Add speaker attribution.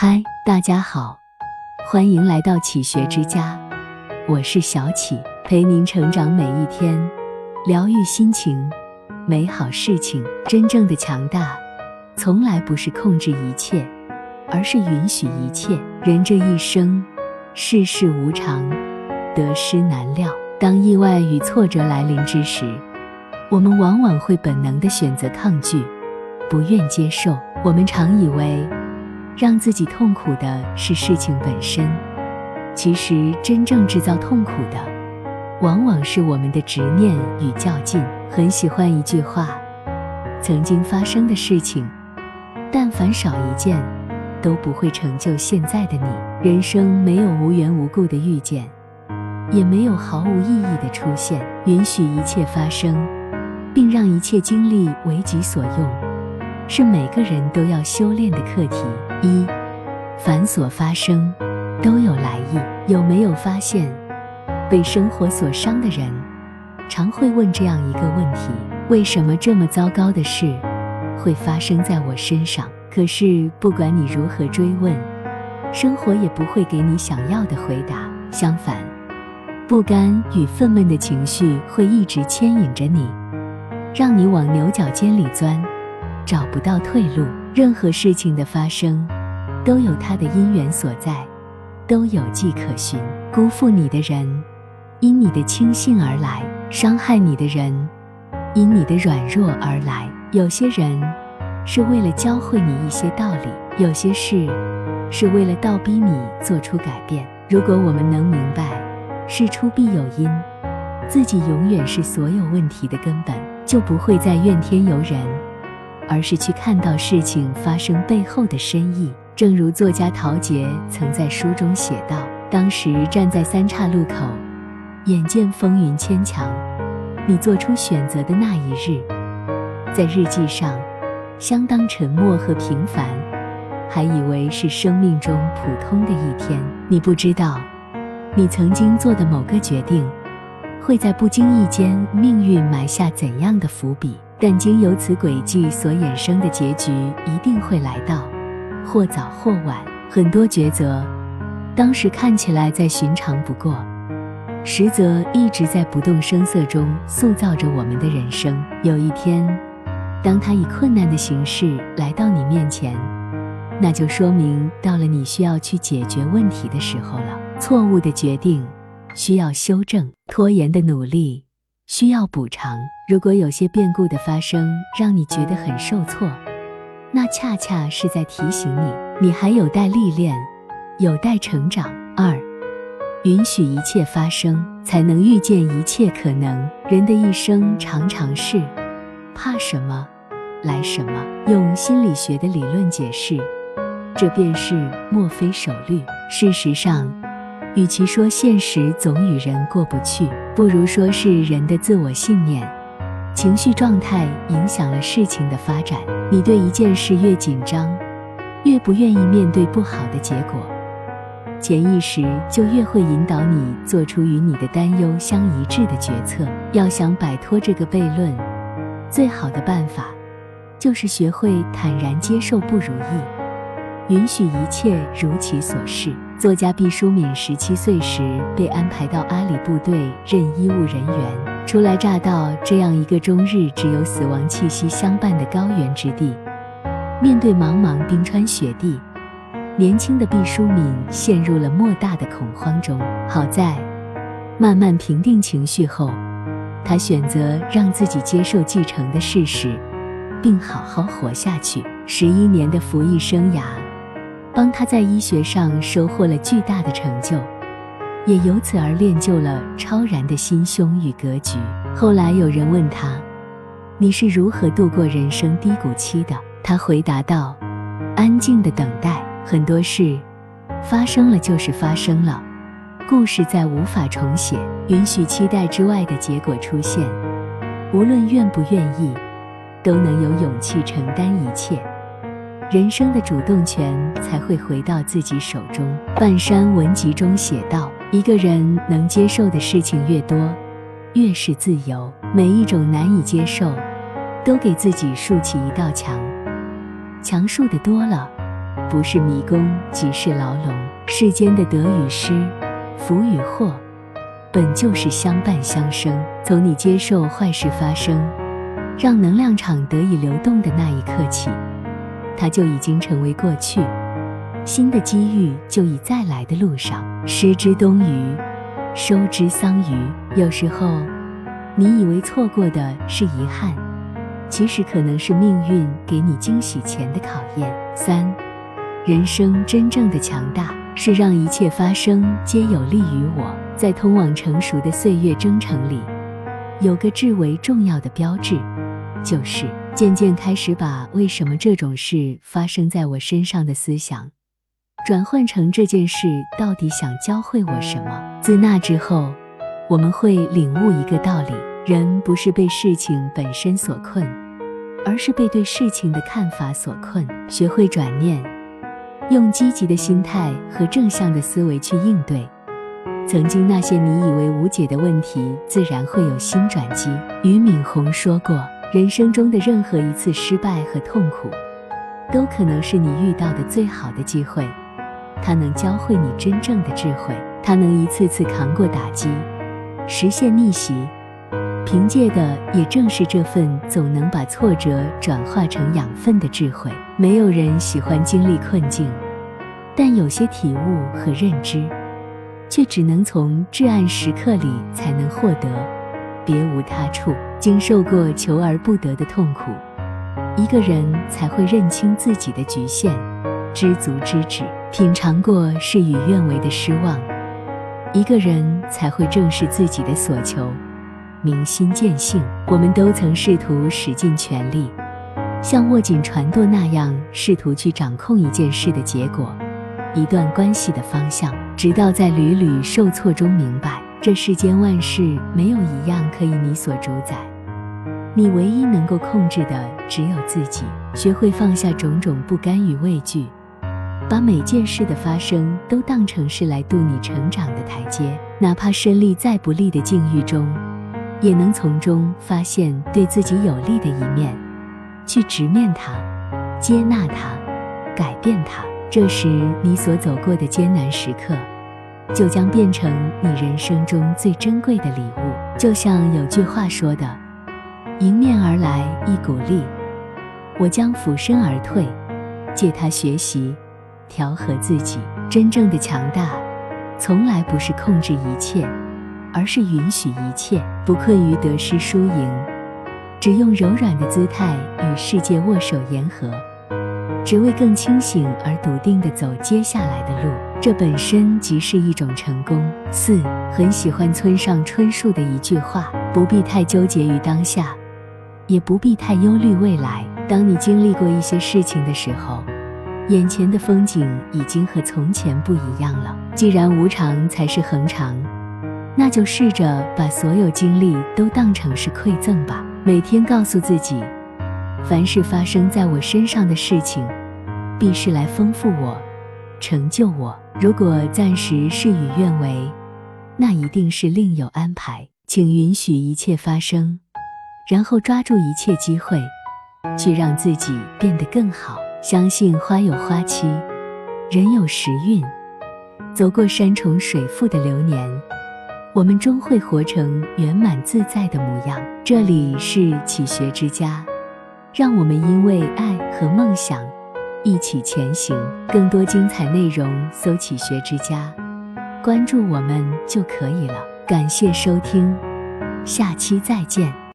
Speaker 1: 嗨，大家好，欢迎来到启学之家，我是小启，陪您成长每一天，疗愈心情，美好事情。真正的强大，从来不是控制一切，而是允许一切。人这一生，世事无常，得失难料。当意外与挫折来临之时，我们往往会本能的选择抗拒，不愿接受。我们常以为。让自己痛苦的是事情本身，其实真正制造痛苦的，往往是我们的执念与较劲。很喜欢一句话：曾经发生的事情，但凡少一件，都不会成就现在的你。人生没有无缘无故的遇见，也没有毫无意义的出现。允许一切发生，并让一切经历为己所用。是每个人都要修炼的课题。一，凡所发生，都有来意。有没有发现，被生活所伤的人，常会问这样一个问题：为什么这么糟糕的事会发生在我身上？可是不管你如何追问，生活也不会给你想要的回答。相反，不甘与愤懑的情绪会一直牵引着你，让你往牛角尖里钻。找不到退路，任何事情的发生，都有它的因缘所在，都有迹可循。辜负你的人，因你的轻信而来；伤害你的人，因你的软弱而来。有些人是为了教会你一些道理，有些事是为了倒逼你做出改变。如果我们能明白事出必有因，自己永远是所有问题的根本，就不会再怨天尤人。而是去看到事情发生背后的深意。正如作家陶杰曾在书中写道：“当时站在三岔路口，眼见风云牵强，你做出选择的那一日，在日记上相当沉默和平凡，还以为是生命中普通的一天。你不知道，你曾经做的某个决定，会在不经意间命运埋下怎样的伏笔。”但经由此轨迹所衍生的结局一定会来到，或早或晚。很多抉择，当时看起来再寻常不过，实则一直在不动声色中塑造着我们的人生。有一天，当他以困难的形式来到你面前，那就说明到了你需要去解决问题的时候了。错误的决定需要修正，拖延的努力。需要补偿。如果有些变故的发生让你觉得很受挫，那恰恰是在提醒你，你还有待历练，有待成长。二，允许一切发生，才能遇见一切可能。人的一生常常是怕什么，来什么。用心理学的理论解释，这便是墨菲手律。事实上。与其说现实总与人过不去，不如说是人的自我信念、情绪状态影响了事情的发展。你对一件事越紧张，越不愿意面对不好的结果，潜意识就越会引导你做出与你的担忧相一致的决策。要想摆脱这个悖论，最好的办法就是学会坦然接受不如意，允许一切如其所是。作家毕淑敏十七岁时被安排到阿里部队任医务人员，初来乍到这样一个终日只有死亡气息相伴的高原之地，面对茫茫冰川雪地，年轻的毕淑敏陷入了莫大的恐慌中。好在，慢慢平定情绪后，他选择让自己接受继承的事实，并好好活下去。十一年的服役生涯。帮他在医学上收获了巨大的成就，也由此而练就了超然的心胸与格局。后来有人问他：“你是如何度过人生低谷期的？”他回答道：“安静的等待。很多事发生了就是发生了，故事再无法重写。允许期待之外的结果出现，无论愿不愿意，都能有勇气承担一切。”人生的主动权才会回到自己手中。半山文集中写道：“一个人能接受的事情越多，越是自由。每一种难以接受，都给自己竖起一道墙。墙竖的多了，不是迷宫，即是牢笼。世间的得与失，福与祸，本就是相伴相生。从你接受坏事发生，让能量场得以流动的那一刻起，它就已经成为过去，新的机遇就已在来的路上。失之东隅，收之桑榆。有时候，你以为错过的是遗憾。其实可能是命运给你惊喜前的考验。三，人生真正的强大是让一切发生皆有利于我。在通往成熟的岁月征程里，有个至为重要的标志，就是渐渐开始把“为什么这种事发生在我身上”的思想，转换成这件事到底想教会我什么。自那之后，我们会领悟一个道理。人不是被事情本身所困，而是被对事情的看法所困。学会转念，用积极的心态和正向的思维去应对，曾经那些你以为无解的问题，自然会有新转机。俞敏洪说过，人生中的任何一次失败和痛苦，都可能是你遇到的最好的机会。它能教会你真正的智慧，它能一次次扛过打击，实现逆袭。凭借的也正是这份总能把挫折转化成养分的智慧。没有人喜欢经历困境，但有些体悟和认知，却只能从至暗时刻里才能获得，别无他处。经受过求而不得的痛苦，一个人才会认清自己的局限，知足知止；品尝过事与愿违的失望，一个人才会正视自己的所求。明心见性，我们都曾试图使尽全力，像握紧船舵那样试图去掌控一件事的结果，一段关系的方向，直到在屡屡受挫中明白，这世间万事没有一样可以你所主宰，你唯一能够控制的只有自己。学会放下种种不甘与畏惧，把每件事的发生都当成是来渡你成长的台阶，哪怕身历再不利的境遇中。也能从中发现对自己有利的一面，去直面它，接纳它，改变它。这时，你所走过的艰难时刻，就将变成你人生中最珍贵的礼物。就像有句话说的：“迎面而来一股力，我将俯身而退，借它学习，调和自己。”真正的强大，从来不是控制一切。而是允许一切，不困于得失输赢，只用柔软的姿态与世界握手言和，只为更清醒而笃定地走接下来的路。这本身即是一种成功。四，很喜欢村上春树的一句话：不必太纠结于当下，也不必太忧虑未来。当你经历过一些事情的时候，眼前的风景已经和从前不一样了。既然无常才是恒常。那就试着把所有经历都当成是馈赠吧。每天告诉自己，凡是发生在我身上的事情，必是来丰富我、成就我。如果暂时事与愿违，那一定是另有安排。请允许一切发生，然后抓住一切机会，去让自己变得更好。相信花有花期，人有时运。走过山重水复的流年。我们终会活成圆满自在的模样。这里是启学之家，让我们因为爱和梦想一起前行。更多精彩内容，搜“起学之家”，关注我们就可以了。感谢收听，下期再见。